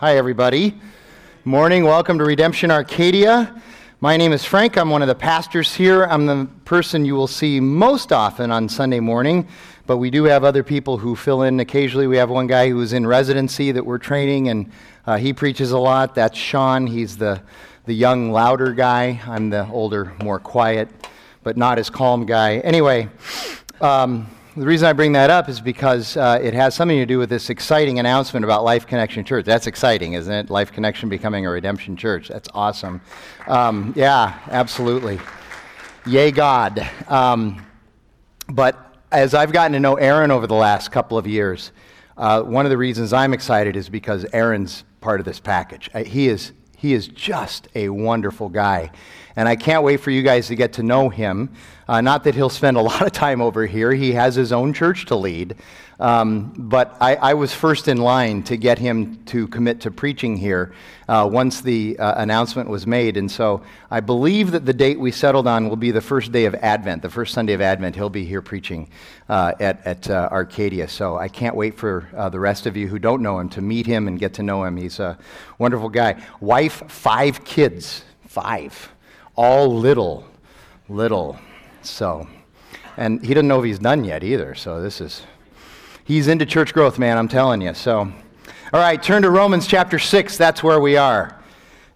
Hi, everybody. Morning. Welcome to Redemption Arcadia. My name is Frank. I'm one of the pastors here. I'm the person you will see most often on Sunday morning, but we do have other people who fill in occasionally. We have one guy who is in residency that we're training, and uh, he preaches a lot. That's Sean. He's the, the young, louder guy. I'm the older, more quiet, but not as calm guy. Anyway, um, the reason I bring that up is because uh, it has something to do with this exciting announcement about Life Connection Church. That's exciting, isn't it? Life Connection becoming a redemption church. That's awesome. Um, yeah, absolutely. Yay, God. Um, but as I've gotten to know Aaron over the last couple of years, uh, one of the reasons I'm excited is because Aaron's part of this package. Uh, he is he is just a wonderful guy. And I can't wait for you guys to get to know him. Uh, not that he'll spend a lot of time over here, he has his own church to lead. Um, but I, I, was first in line to get him to commit to preaching here uh, once the uh, announcement was made. And so I believe that the date we settled on will be the first day of Advent, the first Sunday of Advent. He'll be here preaching uh, at, at uh, Arcadia. So I can't wait for uh, the rest of you who don't know him to meet him and get to know him. He's a wonderful guy. Wife, five kids. Five. All little, little. So, and he doesn't know if he's done yet either. So this is He's into church growth, man, I'm telling you. So, all right, turn to Romans chapter 6. That's where we are.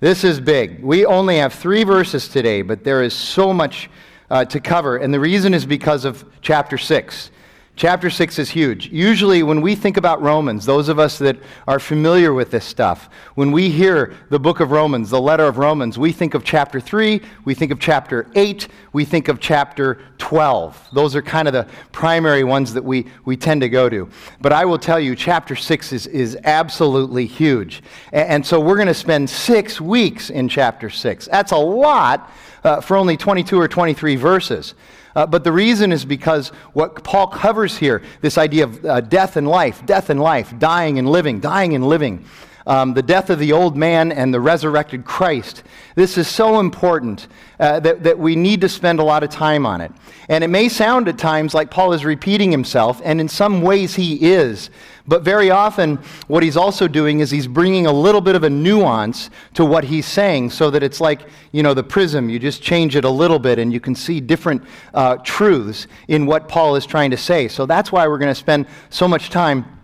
This is big. We only have three verses today, but there is so much uh, to cover. And the reason is because of chapter 6. Chapter 6 is huge. Usually, when we think about Romans, those of us that are familiar with this stuff, when we hear the book of Romans, the letter of Romans, we think of chapter 3, we think of chapter 8, we think of chapter 12. Those are kind of the primary ones that we, we tend to go to. But I will tell you, chapter 6 is, is absolutely huge. And, and so we're going to spend six weeks in chapter 6. That's a lot uh, for only 22 or 23 verses. Uh, but the reason is because what Paul covers here this idea of uh, death and life, death and life, dying and living, dying and living, um, the death of the old man and the resurrected Christ. This is so important uh, that, that we need to spend a lot of time on it. And it may sound at times like Paul is repeating himself, and in some ways he is. But very often, what he's also doing is he's bringing a little bit of a nuance to what he's saying so that it's like, you know, the prism. You just change it a little bit and you can see different uh, truths in what Paul is trying to say. So that's why we're going to spend so much time.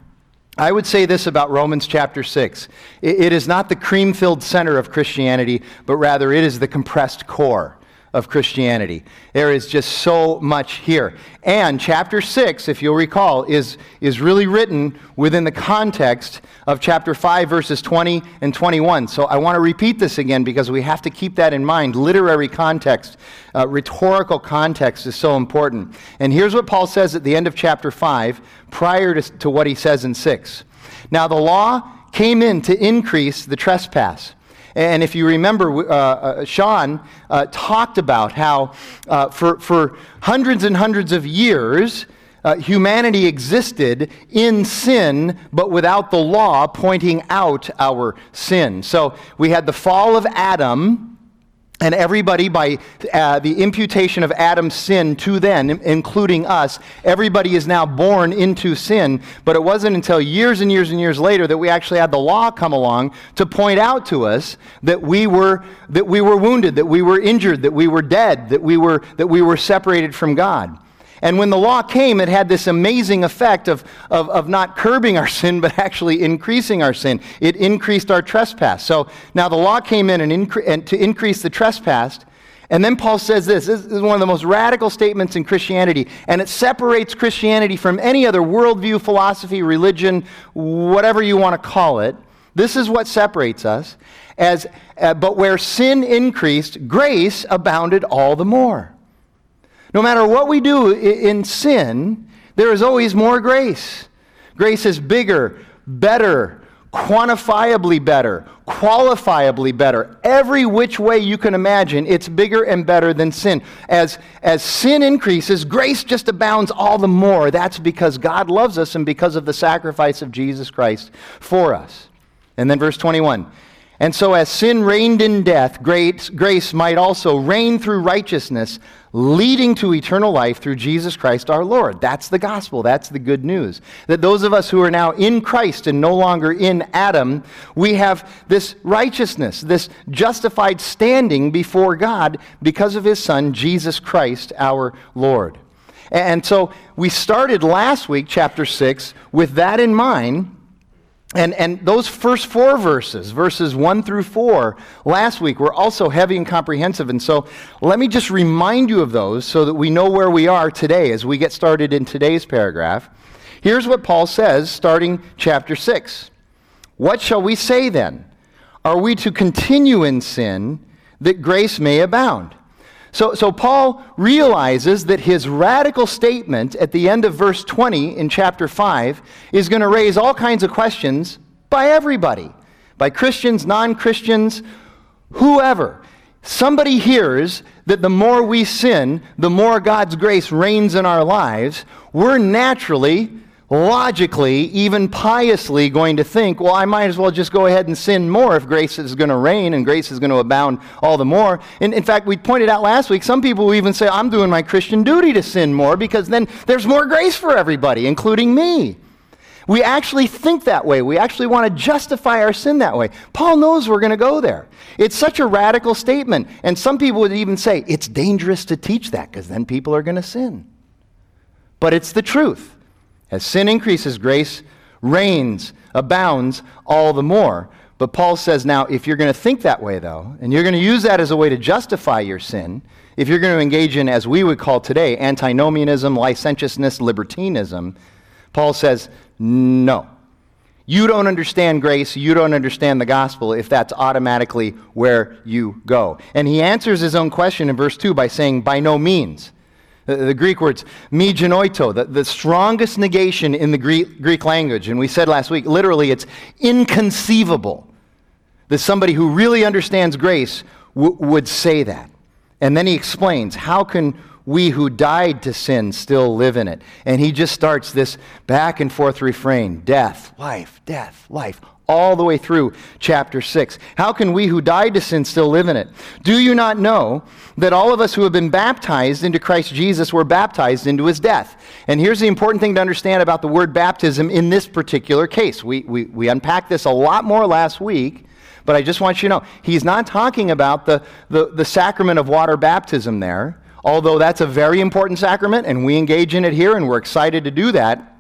I would say this about Romans chapter 6. it is not the cream filled center of Christianity, but rather it is the compressed core of Christianity. There is just so much here. And chapter 6, if you'll recall, is, is really written within the context of chapter 5, verses 20 and 21. So I want to repeat this again because we have to keep that in mind. Literary context, uh, rhetorical context is so important. And here's what Paul says at the end of chapter 5, prior to, to what he says in 6. Now, the law came in to increase the trespass. And if you remember, uh, uh, Sean uh, talked about how uh, for, for hundreds and hundreds of years, uh, humanity existed in sin, but without the law pointing out our sin. So we had the fall of Adam and everybody, by uh, the imputation of Adam's sin to them, including us, everybody is now born into sin. But it wasn't until years and years and years later that we actually had the law come along to point out to us that we were, that we were wounded, that we were injured, that we were dead, that we were, that we were separated from God. And when the law came, it had this amazing effect of, of, of, not curbing our sin, but actually increasing our sin. It increased our trespass. So now the law came in and, incre- and to increase the trespass. And then Paul says this this is one of the most radical statements in Christianity, and it separates Christianity from any other worldview, philosophy, religion, whatever you want to call it. This is what separates us. As, uh, but where sin increased, grace abounded all the more. No matter what we do in sin, there is always more grace. Grace is bigger, better, quantifiably better, qualifiably better. Every which way you can imagine, it's bigger and better than sin. As, as sin increases, grace just abounds all the more. That's because God loves us and because of the sacrifice of Jesus Christ for us. And then verse 21 And so, as sin reigned in death, grace, grace might also reign through righteousness, leading to eternal life through Jesus Christ our Lord. That's the gospel. That's the good news. That those of us who are now in Christ and no longer in Adam, we have this righteousness, this justified standing before God because of his Son, Jesus Christ our Lord. And so, we started last week, chapter 6, with that in mind. And, and those first four verses, verses 1 through 4, last week were also heavy and comprehensive. And so let me just remind you of those so that we know where we are today as we get started in today's paragraph. Here's what Paul says starting chapter 6 What shall we say then? Are we to continue in sin that grace may abound? So, so Paul realizes that his radical statement at the end of verse 20 in chapter 5 is going to raise all kinds of questions by everybody, by Christians, non Christians, whoever. Somebody hears that the more we sin, the more God's grace reigns in our lives, we're naturally logically, even piously, going to think, well, I might as well just go ahead and sin more if grace is going to reign and grace is going to abound all the more. And in fact, we pointed out last week, some people even say, I'm doing my Christian duty to sin more because then there's more grace for everybody, including me. We actually think that way. We actually want to justify our sin that way. Paul knows we're going to go there. It's such a radical statement. And some people would even say it's dangerous to teach that because then people are going to sin. But it's the truth. As sin increases, grace reigns, abounds all the more. But Paul says now, if you're going to think that way, though, and you're going to use that as a way to justify your sin, if you're going to engage in, as we would call today, antinomianism, licentiousness, libertinism, Paul says, no. You don't understand grace, you don't understand the gospel if that's automatically where you go. And he answers his own question in verse 2 by saying, by no means. The, the Greek words, me genoito, the, the strongest negation in the Greek, Greek language. And we said last week, literally, it's inconceivable that somebody who really understands grace w- would say that. And then he explains, how can we who died to sin still live in it? And he just starts this back and forth refrain death, life, death, life, all the way through chapter 6. How can we who died to sin still live in it? Do you not know that all of us who have been baptized into Christ Jesus were baptized into his death? And here's the important thing to understand about the word baptism in this particular case. We, we, we unpacked this a lot more last week. But I just want you to know, he's not talking about the, the, the sacrament of water baptism there, although that's a very important sacrament, and we engage in it here, and we're excited to do that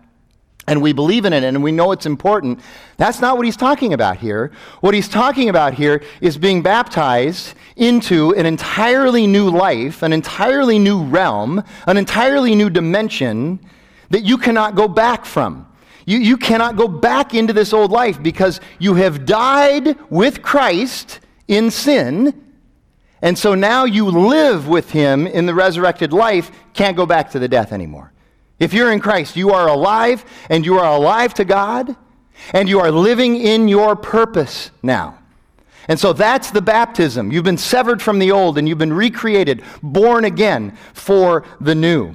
and we believe in it and we know it's important. That's not what he's talking about here. What he's talking about here is being baptized into an entirely new life, an entirely new realm, an entirely new dimension that you cannot go back from. You, you cannot go back into this old life because you have died with Christ in sin. And so now you live with him in the resurrected life, can't go back to the death anymore. If you're in Christ, you are alive and you are alive to God and you are living in your purpose now. And so that's the baptism. You've been severed from the old and you've been recreated, born again for the new.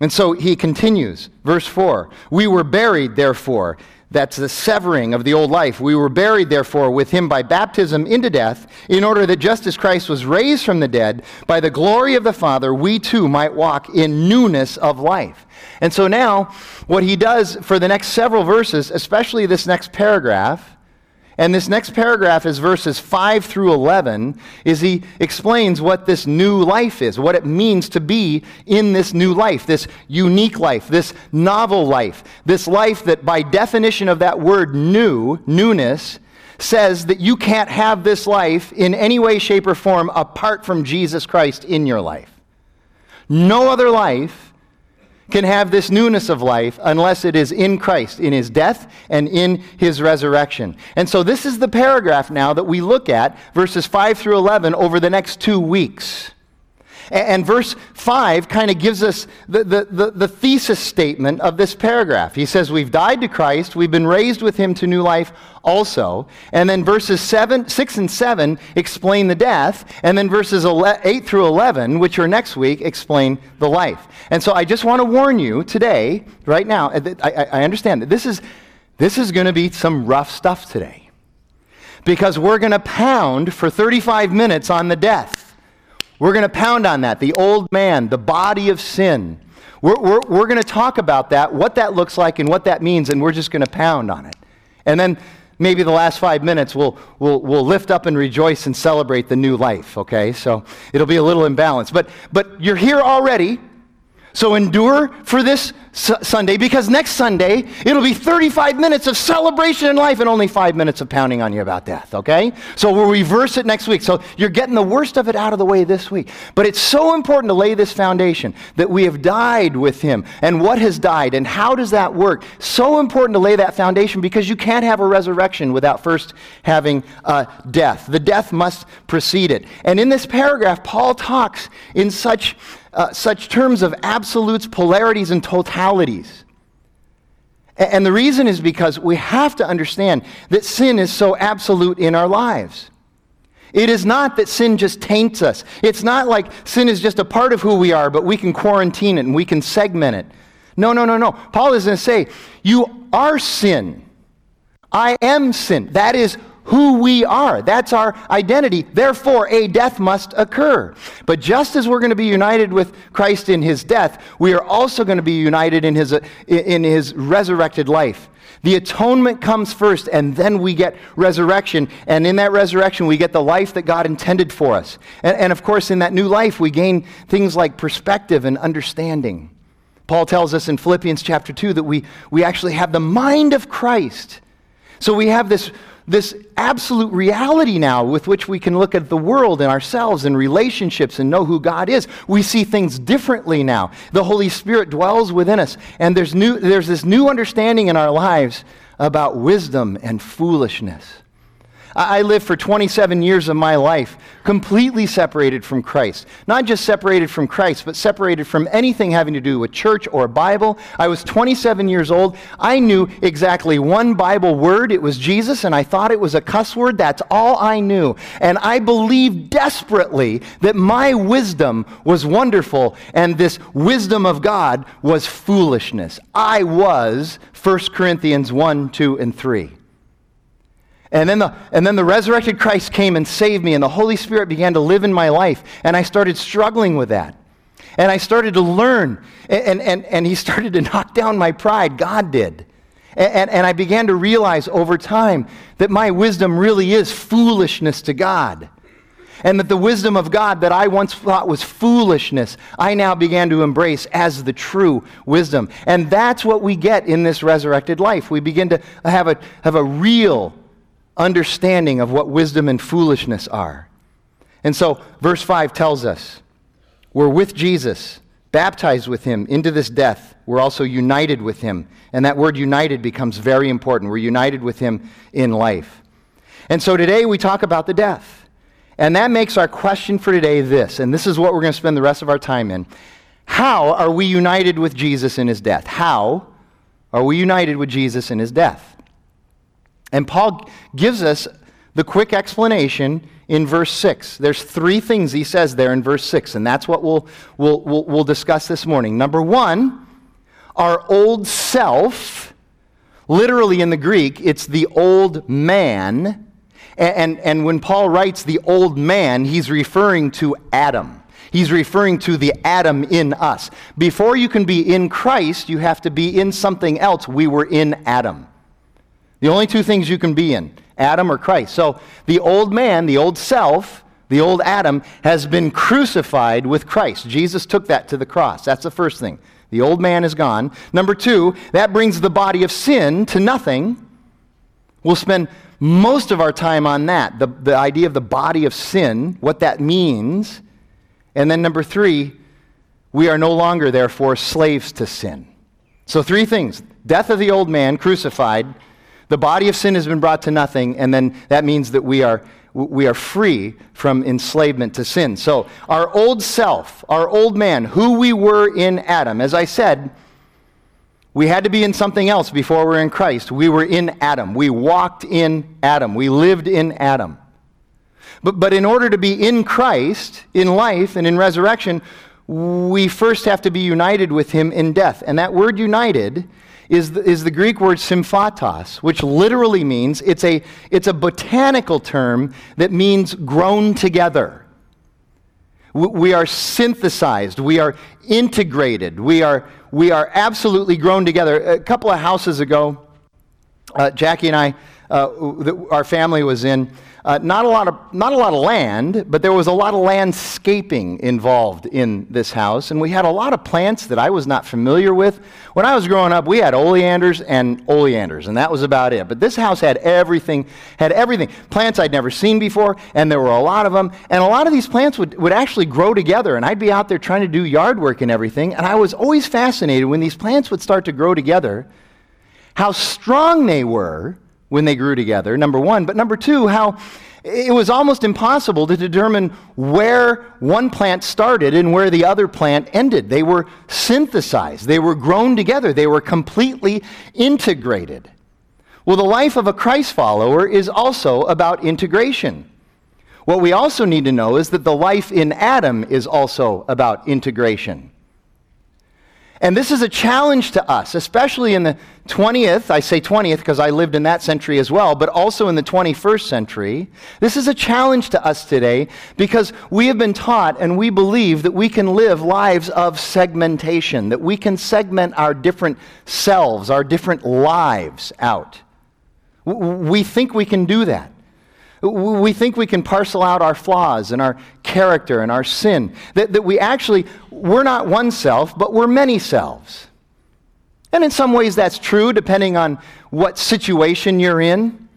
And so he continues, verse 4 We were buried, therefore, that's the severing of the old life. We were buried, therefore, with him by baptism into death, in order that just as Christ was raised from the dead by the glory of the Father, we too might walk in newness of life. And so now, what he does for the next several verses, especially this next paragraph, and this next paragraph is verses 5 through 11, is he explains what this new life is, what it means to be in this new life, this unique life, this novel life, this life that by definition of that word new, newness, says that you can't have this life in any way, shape, or form apart from Jesus Christ in your life. No other life can have this newness of life unless it is in Christ, in his death and in his resurrection. And so this is the paragraph now that we look at, verses 5 through 11, over the next two weeks. And verse 5 kind of gives us the, the, the, the, thesis statement of this paragraph. He says, We've died to Christ, we've been raised with him to new life also. And then verses 7, 6 and 7 explain the death. And then verses 8 through 11, which are next week, explain the life. And so I just want to warn you today, right now, uh, I, I understand that this is, this is going to be some rough stuff today. because we're going to pound for 35 minutes on the death. We're going to pound on that, the old man, the body of sin. We're, we're, we're going to talk about that, what that looks like, and what that means, and we're just going to pound on it. And then maybe the last five minutes we'll, we'll, we'll lift up and rejoice and celebrate the new life, okay? So it'll be a little imbalanced. But, but you're here already. So endure for this Sunday because next Sunday it'll be 35 minutes of celebration in life and only five minutes of pounding on you about death, okay? So we'll reverse it next week. So you're getting the worst of it out of the way this week. But it's so important to lay this foundation that we have died with Him and what has died and how does that work. So important to lay that foundation because you can't have a resurrection without first having a death. The death must precede it. And in this paragraph, Paul talks in such uh, such terms of absolutes, polarities, and totalities. And the reason is because we have to understand that sin is so absolute in our lives. It is not that sin just taints us. It's not like sin is just a part of who we are, but we can quarantine it and we can segment it. No, no, no, no. Paul is going to say, You are sin. I am sin. That is who we are. That's our identity. Therefore, a death must occur. But just as we're going to be united with Christ in his death, we are also going to be united in his, in his resurrected life. The atonement comes first, and then we get resurrection. And in that resurrection, we get the life that God intended for us. And, and of course, in that new life, we gain things like perspective and understanding. Paul tells us in Philippians chapter 2 that we, we actually have the mind of Christ. So we have this this absolute reality now with which we can look at the world and ourselves and relationships and know who God is. We see things differently now. The Holy Spirit dwells within us, and there's, new, there's this new understanding in our lives about wisdom and foolishness. I lived for 27 years of my life completely separated from Christ. Not just separated from Christ, but separated from anything having to do with church or Bible. I was 27 years old. I knew exactly one Bible word. It was Jesus, and I thought it was a cuss word. That's all I knew. And I believed desperately that my wisdom was wonderful, and this wisdom of God was foolishness. I was 1 Corinthians 1, 2, and 3. And then, the, and then the resurrected Christ came and saved me, and the Holy Spirit began to live in my life. And I started struggling with that. And I started to learn. And, and, and He started to knock down my pride. God did. And, and, I began to realize over time that my wisdom really is foolishness to God. And that the wisdom of God that I once thought was foolishness, I now began to embrace as the true wisdom. And that's what we get in this resurrected life. We begin to have a, have a real understanding of what wisdom and foolishness are. And so, verse 5 tells us we're with Jesus, baptized with him into this death. We're also united with him. And that word united becomes very important. We're united with him in life. And so today we talk about the death. And that makes our question for today this, and this is what we're going to spend the rest of our time in. How are we united with Jesus in his death? How are we united with Jesus in his death? And Paul gives us the quick explanation in verse 6. There's three things he says there in verse 6, and that's what we'll, we'll, we'll, we'll discuss this morning. Number one, our old self, literally in the Greek, it's the old man. And, and, and when Paul writes the old man, he's referring to Adam. He's referring to the Adam in us. Before you can be in Christ, you have to be in something else. We were in Adam. The only two things you can be in Adam or Christ. So the old man, the old self, the old Adam, has been crucified with Christ. Jesus took that to the cross. That's the first thing. The old man is gone. Number two, that brings the body of sin to nothing. We'll spend most of our time on that the, the idea of the body of sin, what that means. And then number three, we are no longer, therefore, slaves to sin. So, three things death of the old man, crucified, the body of sin has been brought to nothing, and then that means that we are, we are free from enslavement to sin. So, our old self, our old man, who we were in Adam, as I said, we had to be in something else before we were in Christ. We were in Adam. We walked in Adam. We lived in Adam. But, but in order to be in Christ, in life and in resurrection, we first have to be united with him in death. And that word united is the, is the Greek word symphytos, which literally means it's a, it's a botanical term that means grown together. We are synthesized, we are integrated, we are, we are absolutely grown together. A couple of houses ago, uh, Jackie and I, uh, our family was in uh, not, a lot of, not a lot of land, but there was a lot of landscaping involved in this house. And we had a lot of plants that I was not familiar with. When I was growing up, we had oleanders and oleanders, and that was about it. But this house had everything, had everything. Plants I'd never seen before, and there were a lot of them. And a lot of these plants would, would actually grow together, and I'd be out there trying to do yard work and everything. And I was always fascinated when these plants would start to grow together, how strong they were when they grew together, number one. But number two, how it was almost impossible to determine where one plant started and where the other plant ended. They were synthesized, they were grown together, they were completely integrated. Well, the life of a Christ follower is also about integration. What we also need to know is that the life in Adam is also about integration. And this is a challenge to us, especially in the 20th. I say 20th because I lived in that century as well, but also in the 21st century. This is a challenge to us today because we have been taught and we believe that we can live lives of segmentation, that we can segment our different selves, our different lives out. We think we can do that. We think we can parcel out our flaws and our character and our sin. That, that we actually, we're not one self, but we're many selves. And in some ways that's true, depending on what situation you're in.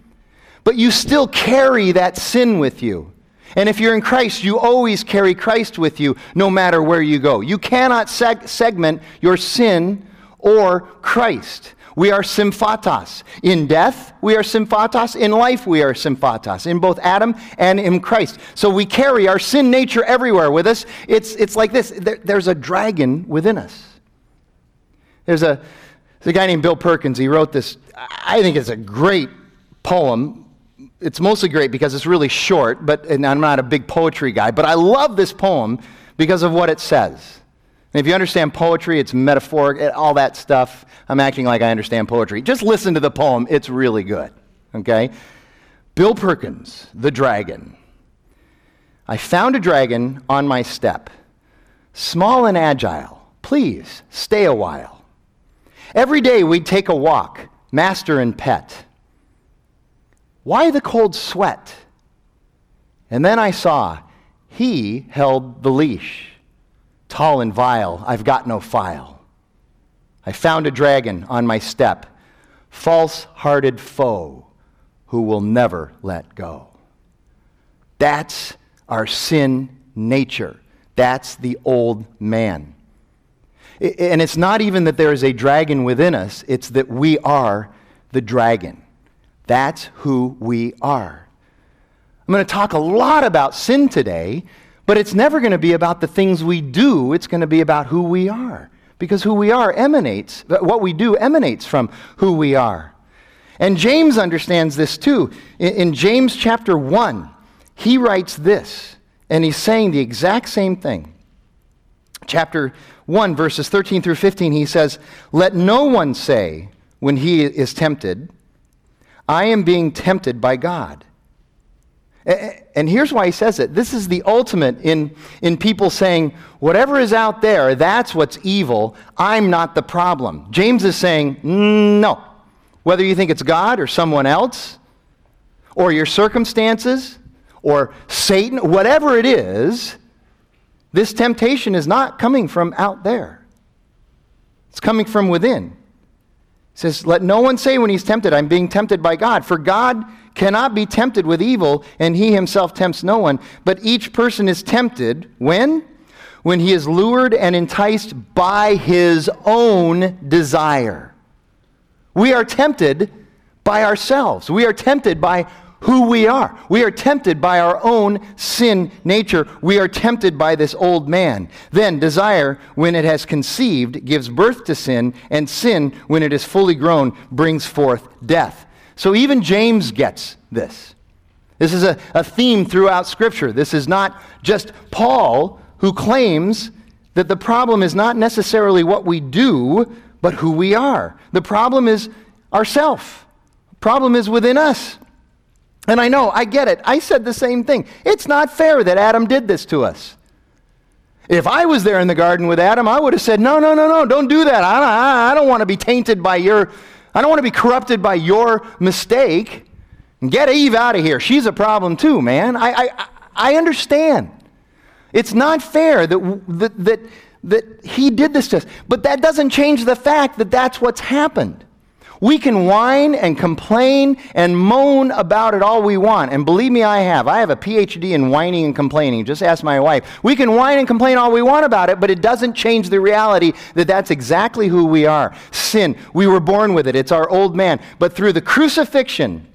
But you still carry that sin with you. And if you're in Christ, you always carry Christ with you no matter where you go. You cannot seg- segment your sin or Christ. We are symphytos. In death, we are symphytos. In life, we are symphytos. In both Adam and in Christ. So we carry our sin nature everywhere with us. It's, it's like this there, there's a dragon within us. There's a, there's a guy named Bill Perkins. He wrote this, I think it's a great poem. It's mostly great because it's really short, but and I'm not a big poetry guy, but I love this poem because of what it says. And if you understand poetry, it's metaphoric, all that stuff. I'm acting like I understand poetry. Just listen to the poem, it's really good. Okay? Bill Perkins, the dragon. I found a dragon on my step, small and agile. Please stay a while. Every day we'd take a walk, master and pet. Why the cold sweat? And then I saw he held the leash. Tall and vile, I've got no file. I found a dragon on my step, false hearted foe who will never let go. That's our sin nature. That's the old man. And it's not even that there is a dragon within us, it's that we are the dragon. That's who we are. I'm going to talk a lot about sin today, but it's never going to be about the things we do, it's going to be about who we are because who we are emanates, what we do emanates from who we are. And James understands this too. In, James chapter 1, he writes this, and he's saying the exact same thing. Chapter 1, verses 13 through 15, he says, Let no one say when he is tempted, I am being tempted by God. And here's why he says it. This is the ultimate in, in people saying, whatever is out there, that's what's evil. I'm not the problem. James is saying, no. Whether you think it's God or someone else, or your circumstances, or Satan, whatever it is, this temptation is not coming from out there. It's coming from within. Says, Let no one say when he's tempted, I'm being tempted by God. For God cannot be tempted with evil, and he himself tempts no one. But each person is tempted when? When he is lured and enticed by his own desire. We are tempted by ourselves. We are tempted by who we are. We are tempted by our own sin nature. We are tempted by this old man. Then desire, when it has conceived, gives birth to sin, and sin, when it is fully grown, brings forth death. So even James gets this. This is a, a theme throughout Scripture. This is not just Paul who claims that the problem is not necessarily what we do, but who we are. The problem is ourself. Problem is within us. And I know, I get it. I said the same thing. It's not fair that Adam did this to us. If I was there in the garden with Adam, I would have said, No, no, no, no, don't do that. I, I, I don't want to be tainted by your, I don't want to be corrupted by your mistake. Get Eve out of here. She's a problem too, man. I, I, I understand. It's not fair that, that, that, that he did this to us. But that doesn't change the fact that that's what's happened. We can whine and complain and moan about it all we want. And believe me, I have. I have a PhD in whining and complaining. Just ask my wife. We can whine and complain all we want about it, but it doesn't change the reality that that's exactly who we are. Sin. We were born with it, it's our old man. But through the crucifixion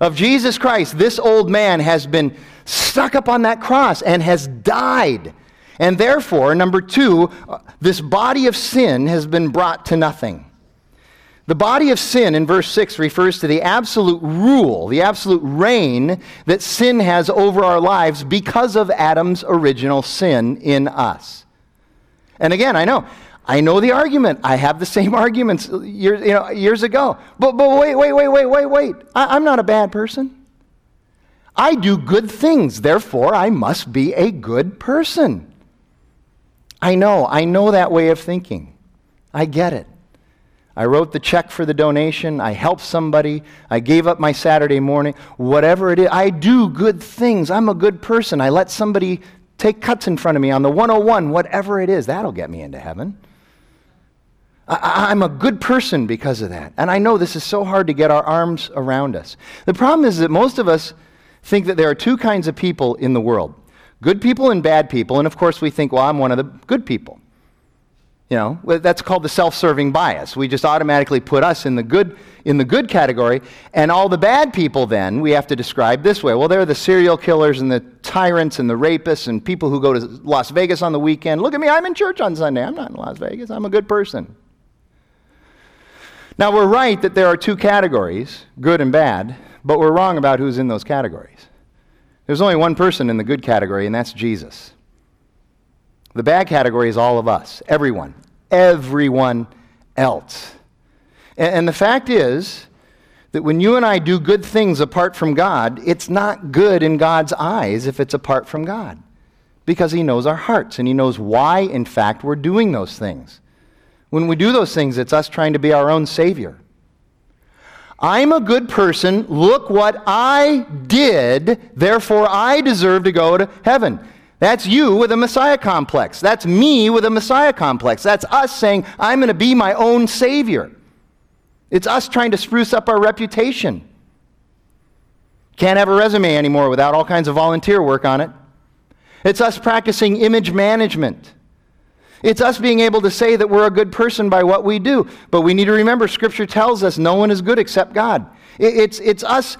of Jesus Christ, this old man has been stuck up on that cross and has died. And therefore, number two, uh, this body of sin has been brought to nothing. The body of sin in verse 6 refers to the absolute rule, the absolute reign that sin has over our lives because of Adam's original sin in us. And again, I know, I know the argument. I have the same arguments years, you know, years ago. But, but wait, wait, wait, wait, wait, wait. I, I'm not a bad person. I do good things, therefore, I must be a good person. I know, I know that way of thinking. I get it. I wrote the check for the donation. I helped somebody. I gave up my Saturday morning. Whatever it is, I do good things. I'm a good person. I let somebody take cuts in front of me on the 101, whatever it is. That'll get me into heaven. I, am a good person because of that. And I know this is so hard to get our arms around us. The problem is that most of us think that there are two kinds of people in the world good people and bad people. And of course, we think, well, I'm one of the good people. You know, that's called the self-serving bias. We just automatically put us in the good in the good category, and all the bad people then we have to describe this way. Well, they're the serial killers and the tyrants and the rapists and people who go to Las Vegas on the weekend. Look at me, I'm in church on Sunday. I'm not in Las Vegas. I'm a good person. Now, we're right that there are two categories, good and bad, but we're wrong about who's in those categories. There's only one person in the good category, and that's Jesus. The bad category is all of us, everyone, everyone else. And, and the fact is that when you and I do good things apart from God, it's not good in God's eyes if it's apart from God. Because He knows our hearts and He knows why, in fact, we're doing those things. When we do those things, it's us trying to be our own Savior. I'm a good person. Look what I did. Therefore, I deserve to go to heaven. That's you with a Messiah complex. That's me with a Messiah complex. That's us saying, I'm going to be my own Savior. It's us trying to spruce up our reputation. Can't have a resume anymore without all kinds of volunteer work on it. It's us practicing image management. It's us being able to say that we're a good person by what we do. But we need to remember, Scripture tells us no one is good except God. It's, it's us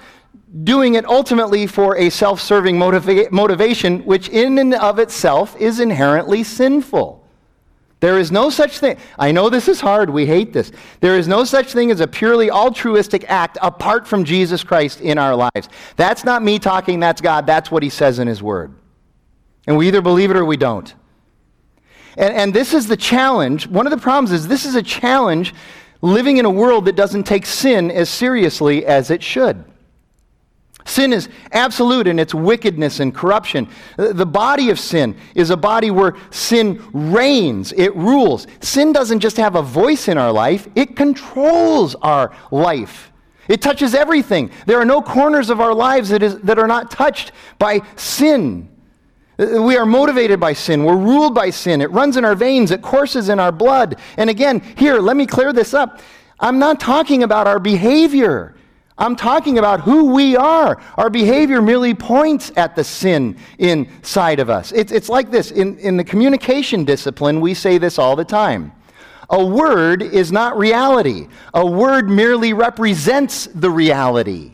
doing it ultimately for a self serving motiva- motivation, which in and of itself is inherently sinful. There is no such thing. I know this is hard. We hate this. There is no such thing as a purely altruistic act apart from Jesus Christ in our lives. That's not me talking, that's God. That's what He says in His Word. And we either believe it or we don't. And, and this is the challenge. One of the problems is this is a challenge living in a world that doesn't take sin as seriously as it should. Sin is absolute in its wickedness and corruption. The body of sin is a body where sin reigns, it rules. Sin doesn't just have a voice in our life, it controls our life. It touches everything. There are no corners of our lives that, is, that are not touched by sin. We are motivated by sin. We're ruled by sin. It runs in our veins. It courses in our blood. And again, here, let me clear this up. I'm not talking about our behavior. I'm talking about who we are. Our behavior merely points at the sin inside of us. It's, it's like this in, in the communication discipline, we say this all the time. A word is not reality, a word merely represents the reality.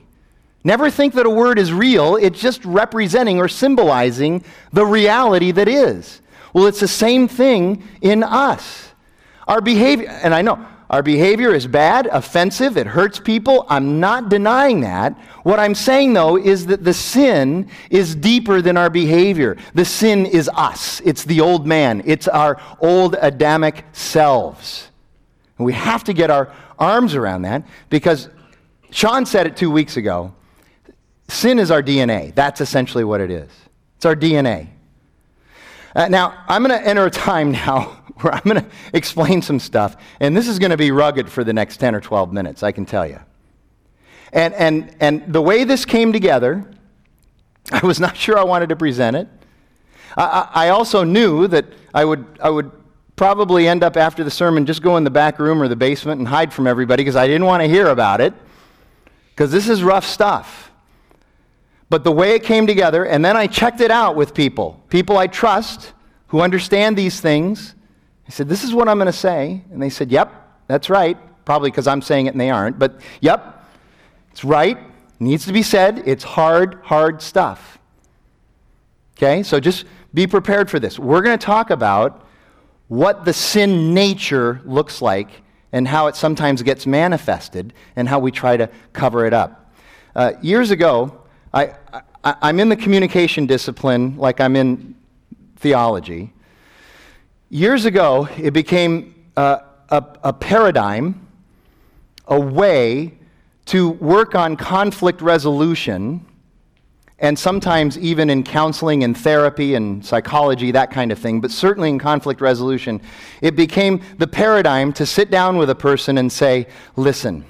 Never think that a word is real, it's just representing or symbolizing the reality that is. Well, it's the same thing in us. Our behavior, and I know our behavior is bad, offensive, it hurts people. I'm not denying that. What I'm saying, though, is that the sin is deeper than our behavior. The sin is us, it's the old man, it's our old Adamic selves. And we have to get our arms around that because Sean said it two weeks ago. Sin is our DNA. That's essentially what it is. It's our DNA. Uh, now, I'm going to enter a time now where I'm going to explain some stuff, and this is going to be rugged for the next 10 or 12 minutes, I can tell you. And, and, and the way this came together, I was not sure I wanted to present it. I, I also knew that I would, I would probably end up after the sermon just go in the back room or the basement and hide from everybody because I didn't want to hear about it because this is rough stuff. But the way it came together, and then I checked it out with people, people I trust who understand these things. I said, This is what I'm going to say. And they said, Yep, that's right. Probably because I'm saying it and they aren't. But yep, it's right. Needs to be said. It's hard, hard stuff. Okay? So just be prepared for this. We're going to talk about what the sin nature looks like and how it sometimes gets manifested and how we try to cover it up. Uh, years ago, I, I, am in the communication discipline like I'm in theology. Years ago, it became uh, a, a paradigm, a way to work on conflict resolution and sometimes even in counseling and therapy and psychology, that kind of thing, but certainly in conflict resolution, it became the paradigm to sit down with a person and say, Listen,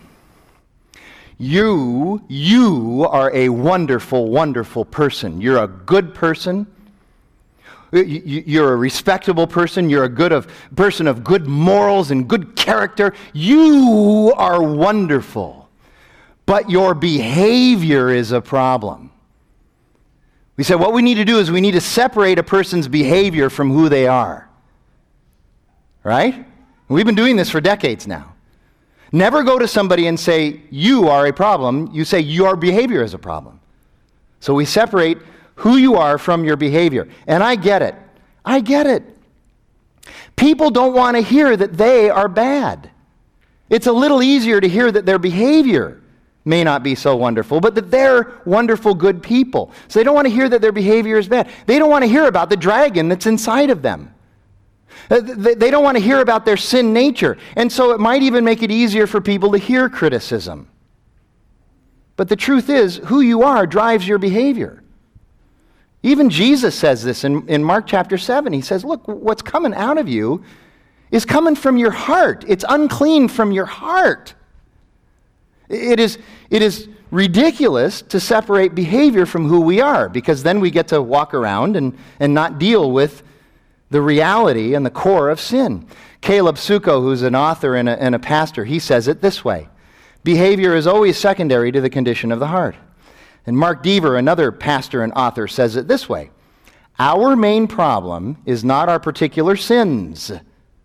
you, you are a wonderful, wonderful person. You're a good person. Uh, you're a respectable person. You're a good of, person of good morals and good character. You are wonderful. But your behavior is a problem. We said what we need to do is we need to separate a person's behavior from who they are. Right? We've been doing this for decades now. Never go to somebody and say, You are a problem. You say, Your behavior is a problem. So we separate who you are from your behavior. And I get it. I get it. People don't want to hear that they are bad. It's a little easier to hear that their behavior may not be so wonderful, but that they're wonderful, good people. So they don't want to hear that their behavior is bad. They don't want to hear about the dragon that's inside of them. Uh, they don't want to hear about their sin nature. And so it might even make it easier for people to hear criticism. But the truth is, who you are drives your behavior. Even Jesus says this in, in Mark chapter 7. He says, Look, what's coming out of you is coming from your heart. It's unclean from your heart. It is, it is ridiculous to separate behavior from who we are because then we get to walk around and, and not deal with the reality and the core of sin. Caleb Suko, who's an author and a, and a pastor, he says it this way Behavior is always secondary to the condition of the heart. And Mark Dever, another pastor and author, says it this way Our main problem is not our particular sins,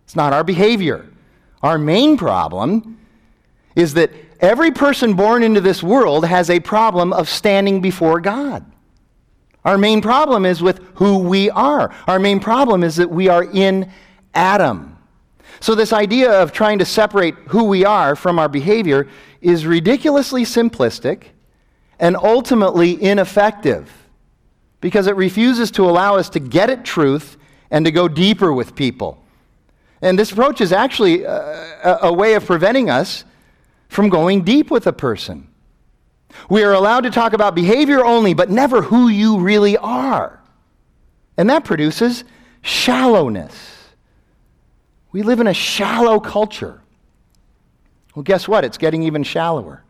it's not our behavior. Our main problem is that every person born into this world has a problem of standing before God. Our main problem is with who we are. Our main problem is that we are in Adam. So, this idea of trying to separate who we are from our behavior is ridiculously simplistic and ultimately ineffective because it refuses to allow us to get at truth and to go deeper with people. And this approach is actually a, a way of preventing us from going deep with a person. We are allowed to talk about behavior only, but never who you really are. And that produces shallowness. We live in a shallow culture. Well, guess what? It's getting even shallower.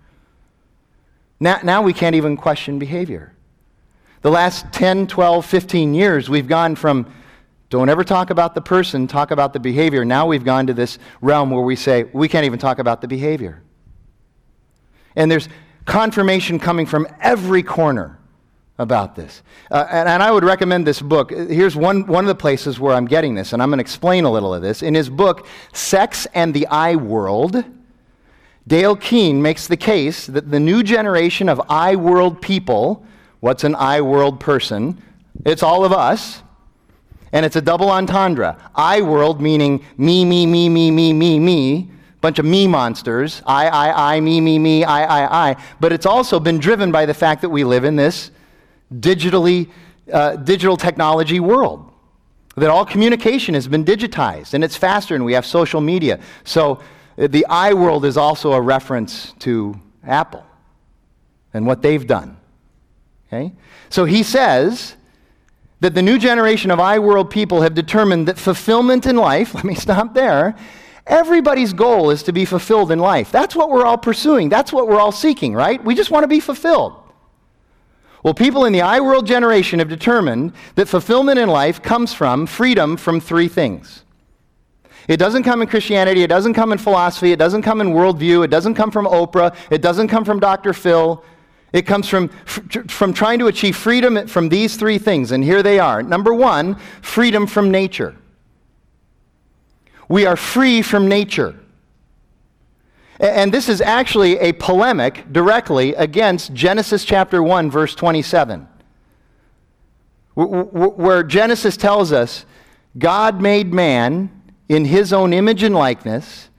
Now, now we can't even question behavior. The last 10, 12, 15 years, we've gone from don't ever talk about the person, talk about the behavior. Now we've gone to this realm where we say we can't even talk about the behavior. And there's confirmation coming from every corner about this. Uh, and, and, I would recommend this book. Here's one, one of the places where I'm getting this, and I'm going to explain a little of this. In his book, Sex and the I World, Dale Kuehne makes the case that the new generation of I World people, what's an I World person? It's all of us. And it's a double entendre. I world meaning me, me, me, me, me, me, me bunch of me monsters I, I, I, me, me, me, I, I, I. But it's also been driven by the fact that we live in this digitally, uh, digital technology world. That all communication has been digitized and it's faster and we have social media. So The I world is also a reference to Apple and what they've done. Okay? So he says that the new generation of I world people have determined that fulfillment in life, let me stop there, everybody's goal is to be fulfilled in life. That's what we're all pursuing. That's what we're all seeking, right? We just want to be fulfilled. Well, people in the I world generation have determined that fulfillment in life comes from freedom from three things. It doesn't come in Christianity, it doesn't come in philosophy, it doesn't come in worldview, it doesn't come from Oprah, it doesn't come from Dr. Phil. It comes from, from trying to achieve freedom from these three things, and here they are. Number one, freedom from nature. We are free from nature. And this is actually a polemic directly against Genesis chapter 1, verse 27, where Genesis tells us God made man in his own image and likeness,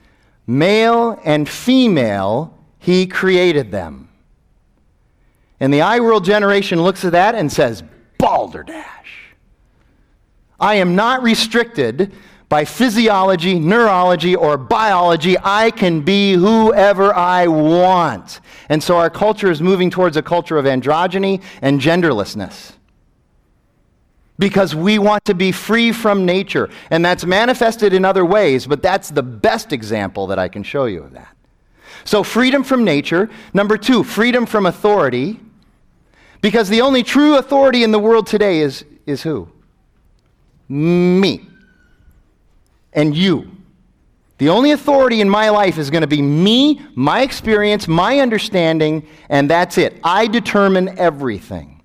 male and female, he created them. And the I world generation looks at that and says, Balderdash. I am not restricted by physiology, neurology, or biology. I can be whoever I want. And so our culture is moving towards a culture of androgyny and genderlessness. Because we want to be free from nature. And that's manifested in other ways, but that's the best example that I can show you of that. So, freedom from nature. Number two, freedom from authority. Because the only true authority in the world today is, is who? Me. And you. The only authority in my life is going to be me, my experience, my understanding, and that's it. I determine everything.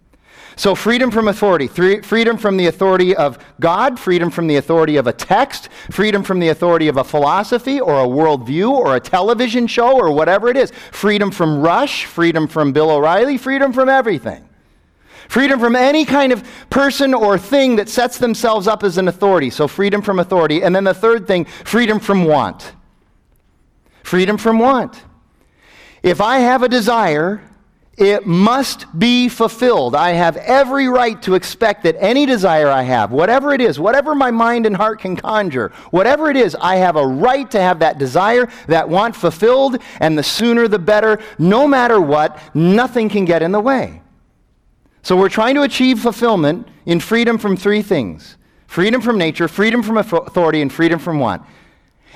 So, freedom from authority, freedom from the authority of God, freedom from the authority of a text, freedom from the authority of a philosophy or a worldview or a television show or whatever it is, freedom from Rush, freedom from Bill O'Reilly, freedom from everything. Freedom from any kind of person or thing that sets themselves up as an authority. So, freedom from authority. And then the third thing, freedom from want. Freedom from want. If I have a desire it must be fulfilled. I have every right to expect that any desire I have, whatever it is, whatever my mind and heart can conjure, whatever it is, I have a right to have that desire, that want fulfilled, and the sooner the better. No matter what, nothing can get in the way. So we're trying to achieve fulfillment in freedom from three things freedom from nature, freedom from authority, and freedom from want.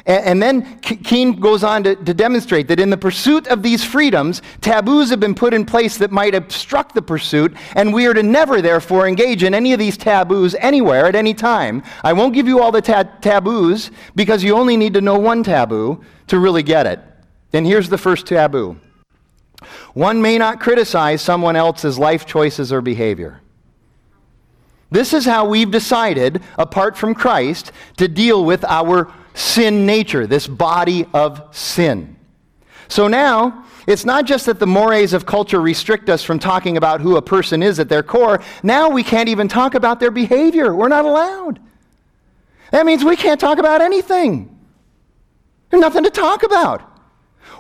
And, then Keene goes on to, to demonstrate that in the pursuit of these freedoms, taboos have been put in place that might obstruct the pursuit, and we are to never, therefore, engage in any of these taboos anywhere at any time. I won't give you all the ta- taboos because you only need to know one taboo to really get it. And here's the first taboo one may not criticize someone else's life choices or behavior. This is how we've decided, apart from Christ, to deal with our sin nature, this body of sin. So now, it's not just that the mores of culture restrict us from talking about who a person is at their core. Now we can't even talk about their behavior. We're not allowed. That means we can't talk about anything. There's nothing to talk about.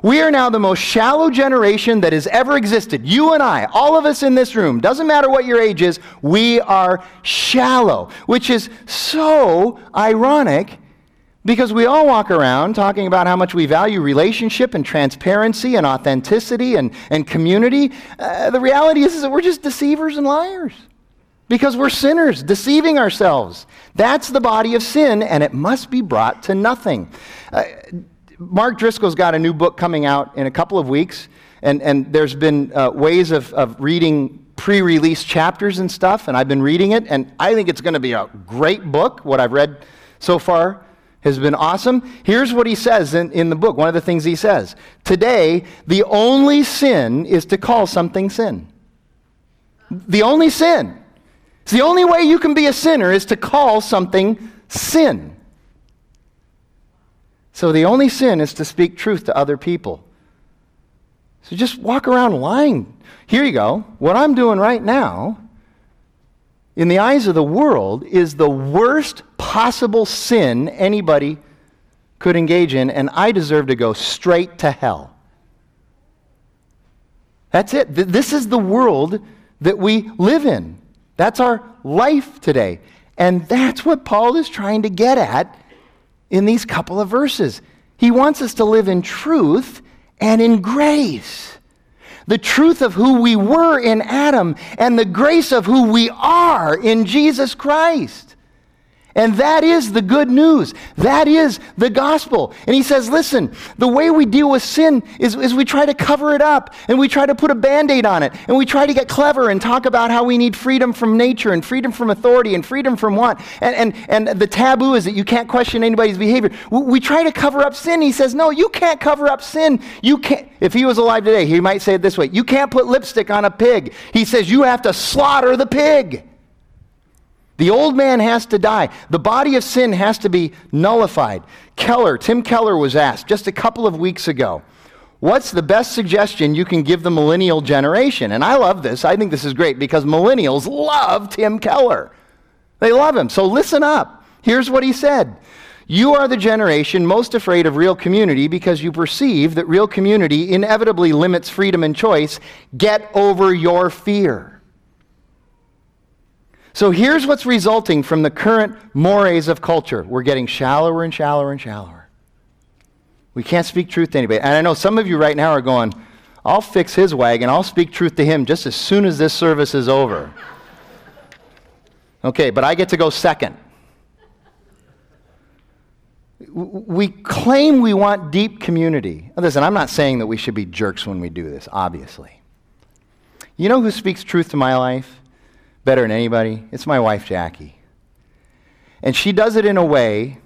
We are now the most shallow generation that has ever existed. You and I, all of us in this room, doesn't matter what your age is, we are shallow, which is so ironic because we all walk around talking about how much we value relationship and transparency and authenticity and, and community. Uh, the reality is, is that we're just deceivers and liars because we're sinners, deceiving ourselves. That's the body of sin, and it must be brought to nothing. Uh, Mark Driscoll's got a new book coming out in a couple of weeks, and, and there's been uh, ways of, of reading pre release chapters and stuff, and I've been reading it, and I think it's going to be a great book, what I've read so far has been awesome. Here's what he says in, in the book. One of the things he says Today, the only sin is to call something sin. The only sin. It's the only way you can be a sinner is to call something sin. So the only sin is to speak truth to other people. So just walk around lying. Here you go. What I'm doing right now in the eyes of the world, is the worst possible sin anybody could engage in, and I deserve to go straight to hell. That's it. This is the world that we live in. That's our life today. And that's what Paul is trying to get at in these couple of verses. He wants us to live in truth and in grace. The truth of who we were in Adam and the grace of who we are in Jesus Christ. And that is the good news. That is the gospel. And he says, listen, the way we deal with sin is, is we try to cover it up and we try to put a band aid on it and we try to get clever and talk about how we need freedom from nature and freedom from authority and freedom from what. And, and, and the taboo is that you can't question anybody's behavior. We, we try to cover up sin. He says, no, you can't cover up sin. You can't. If he was alive today, he might say it this way You can't put lipstick on a pig. He says, you have to slaughter the pig. The old man has to die. The body of sin has to be nullified. Keller, Tim Keller was asked just a couple of weeks ago, What's the best suggestion you can give the millennial generation? And I love this. I think this is great because millennials love Tim Keller. They love him. So listen up. Here's what he said You are the generation most afraid of real community because you perceive that real community inevitably limits freedom and choice. Get over your fear. So here's what's resulting from the current mores of culture. We're getting shallower and shallower and shallower. We can't speak truth to anybody. And I know some of you right now are going, I'll fix his wagon. I'll speak truth to him just as soon as this service is over. Okay, but I get to go second. We claim we want deep community. Listen, I'm not saying that we should be jerks when we do this, obviously. You know who speaks truth to my life? Better than anybody? It's my wife, Jackie. And she does it in a way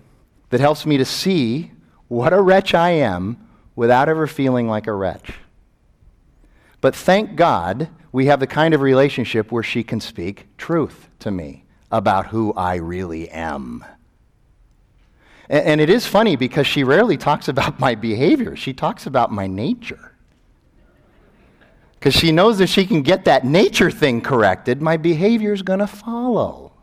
that helps me to see what a wretch I am without ever feeling like a wretch. But thank God we have the kind of relationship where she can speak truth to me about who I really am. And, it is funny because she rarely talks about my behavior, she talks about my nature. Because she knows if she can get that nature thing corrected, my behavior is going to follow.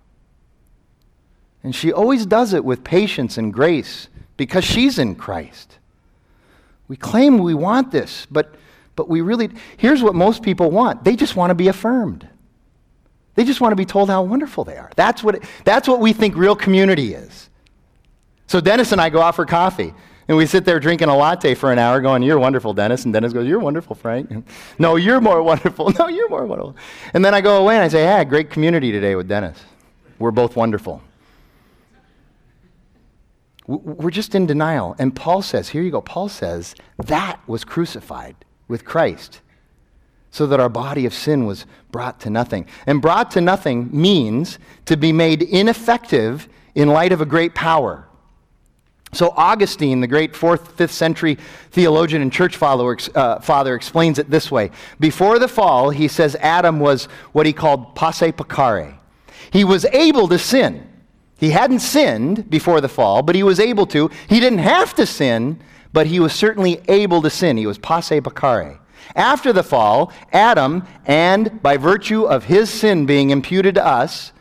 And she always does it with patience and grace because she's in Christ. We claim we want this, but, but we really, here's what most people want they just want to be affirmed. They just want to be told how wonderful they are. That's what, it, that's what we think real community is. So Dennis and I go out for coffee. And we sit there drinking a latte for an hour going, You're wonderful, Dennis. And Dennis goes, You're wonderful, Frank. no, you're more wonderful. No, you're more wonderful. And then I go away and I say, Yeah, great community today with Dennis. We're both wonderful. We're just in denial. And Paul says, Here you go. Paul says, That was crucified with Christ so that our body of sin was brought to nothing. And brought to nothing means to be made ineffective in light of a great power. So, Augustine, the great fourth, fifth century theologian and church follower, uh, father, explains it this way. Before the fall, he says Adam was what he called posse peccare. He was able to sin. He hadn't sinned before the fall, but he was able to. He didn't have to sin, but he was certainly able to sin. He was posse peccare. After the fall, Adam, and by virtue of his sin being imputed to us,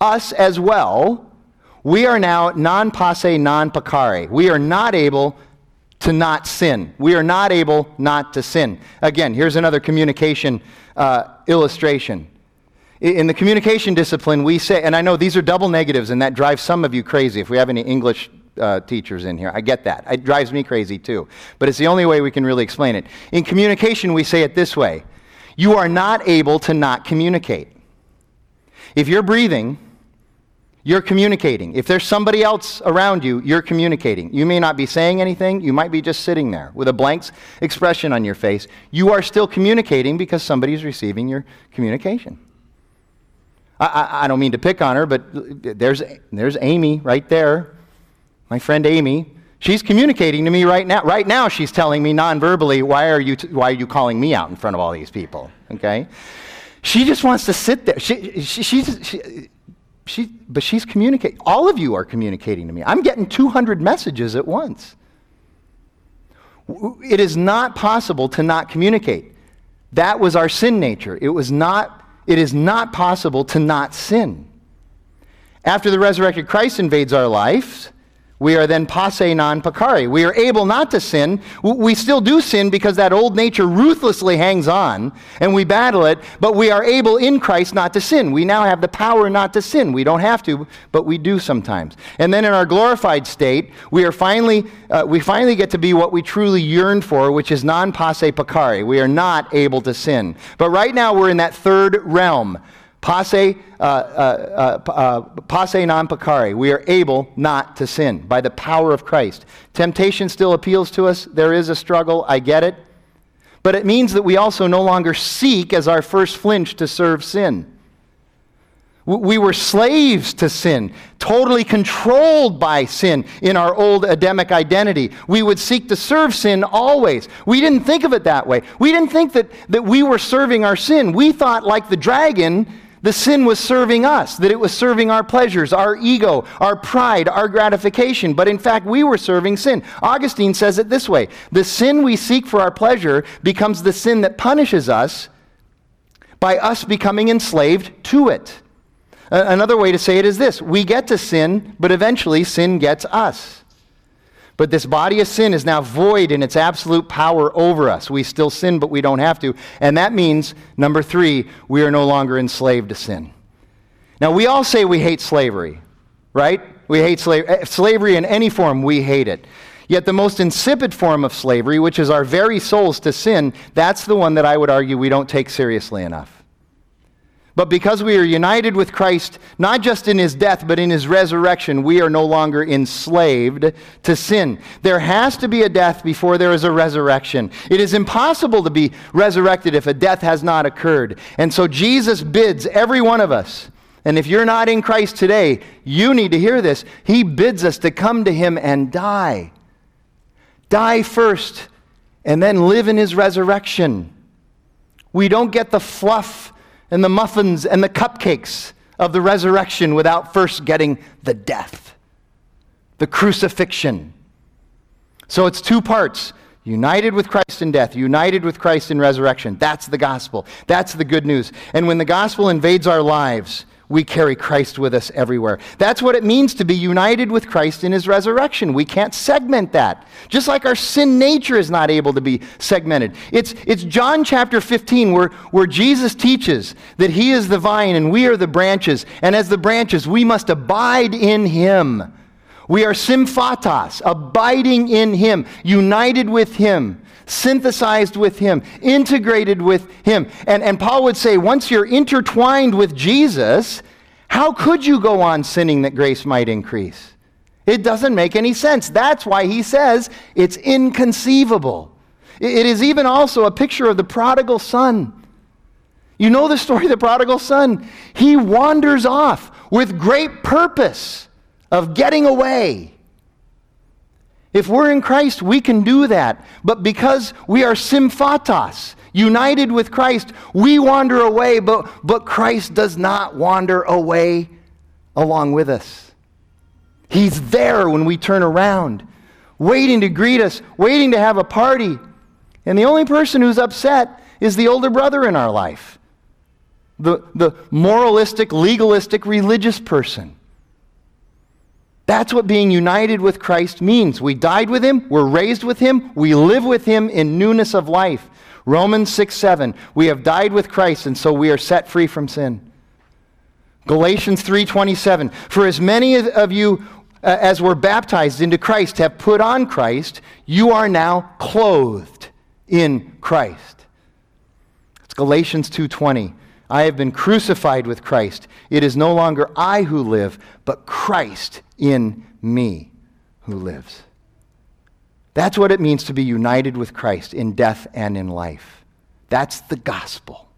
us as well, we are now non posse, non peccare. We are not able to not sin. We are not able not to sin. Again, here's another communication uh, illustration. In the communication discipline, we say, and I know these are double negatives, and that drives some of you crazy if we have any English uh, teachers in here. I get that. It drives me crazy too. But it's the only way we can really explain it. In communication, we say it this way You are not able to not communicate. If you're breathing, you're communicating. If there's somebody else around you, you're communicating. You may not be saying anything, you might be just sitting there with a blank expression on your face. You are still communicating because somebody's receiving your communication. I, I, I don't mean to pick on her, but there's, there's Amy right there, my friend Amy. She's communicating to me right now. Right now, she's telling me non-verbally, why are you, t- why are you calling me out in front of all these people? Okay? She just wants to sit there. She, she, she's, she, she, but she's communicating. All of you are communicating to me. I'm getting 200 messages at once. It is not possible to not communicate. That was our sin nature. It was not, it is not possible to not sin. After the resurrected Christ invades our lives, we are then posse non peccare. We are able not to sin. We still do sin because that old nature ruthlessly hangs on and we battle it, but we are able in Christ not to sin. We now have the power not to sin. We don't have to, but we do sometimes. And then in our glorified state, we are finally, uh, we finally get to be what we truly yearn for, which is non posse peccare. We are not able to sin. But right now we're in that third realm Passe, uh, uh, uh, uh, passe non peccare. We are able not to sin by the power of Christ. Temptation still appeals to us. There is a struggle. I get it. But it means that we also no longer seek as our first flinch to serve sin. We were slaves to sin, totally controlled by sin in our old Adamic identity. We would seek to serve sin always. We didn't think of it that way. We didn't think that, that we were serving our sin. We thought, like the dragon, the sin was serving us, that it was serving our pleasures, our ego, our pride, our gratification. But in fact, we were serving sin. Augustine says it this way The sin we seek for our pleasure becomes the sin that punishes us by us becoming enslaved to it. Another way to say it is this we get to sin, but eventually sin gets us. But this body of sin is now void in its absolute power over us. We still sin, but we don't have to. And that means, number three, we are no longer enslaved to sin. Now, we all say we hate slavery, right? We hate slavery. Eh, slavery in any form, we hate it. Yet the most insipid form of slavery, which is our very souls to sin, that's the one that I would argue we don't take seriously enough. But because we are united with Christ, not just in his death, but in his resurrection, we are no longer enslaved to sin. There has to be a death before there is a resurrection. It is impossible to be resurrected if a death has not occurred. And so Jesus bids every one of us, and if you're not in Christ today, you need to hear this. He bids us to come to him and die. Die first, and then live in his resurrection. We don't get the fluff and the muffins and the cupcakes of the resurrection without first getting the death, the crucifixion. So it's two parts united with Christ in death, united with Christ in resurrection. That's the gospel. That's the good news. And when the gospel invades our lives, we carry Christ with us everywhere. That's what it means to be united with Christ in his resurrection. We can't segment that. Just like our sin nature is not able to be segmented. It's, it's John chapter 15 where, where Jesus teaches that he is the vine and we are the branches. And as the branches, we must abide in him. We are symphytos, abiding in him, united with him synthesized with Him, integrated with Him. And, and Paul would say, once you're intertwined with Jesus, how could you go on sinning that grace might increase? It doesn't make any sense. That's why he says it's inconceivable. It is even also a picture of the prodigal son. You know the story of the prodigal son. He wanders off with great purpose of getting away. If we're in Christ, we can do that. But because we are symphytos, united with Christ, we wander away, but, but Christ does not wander away along with us. He's there when we turn around, waiting to greet us, waiting to have a party. And the only person who's upset is the older brother in our life the, the moralistic, legalistic, religious person. That's what being united with Christ means. We died with him, we're raised with him, we live with him in newness of life. Romans 6 7. We have died with Christ, and so we are set free from sin. Galatians 3:27 For as many of you uh, as were baptized into Christ have put on Christ you are now clothed in Christ. It's Galatians 2:20 I have been crucified with Christ. It is no longer I who live, but Christ in me who lives. That's what it means to be united with Christ in death and in life. That's the gospel.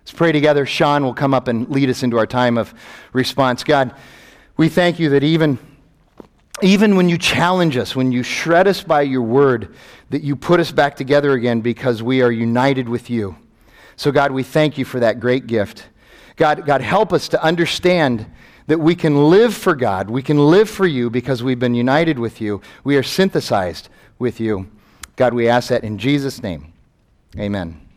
Let's pray together. Sean will come up and lead us into our time of response. God, we thank you that even, even when you challenge us, when you shred us by your word, that you put us back together again because we are united with you. So, God, we thank you for that great gift. God, God, help us to understand that we can live for God. We can live for you because we've been united with you. We are synthesized with you. God, we ask that in Jesus' name. Amen.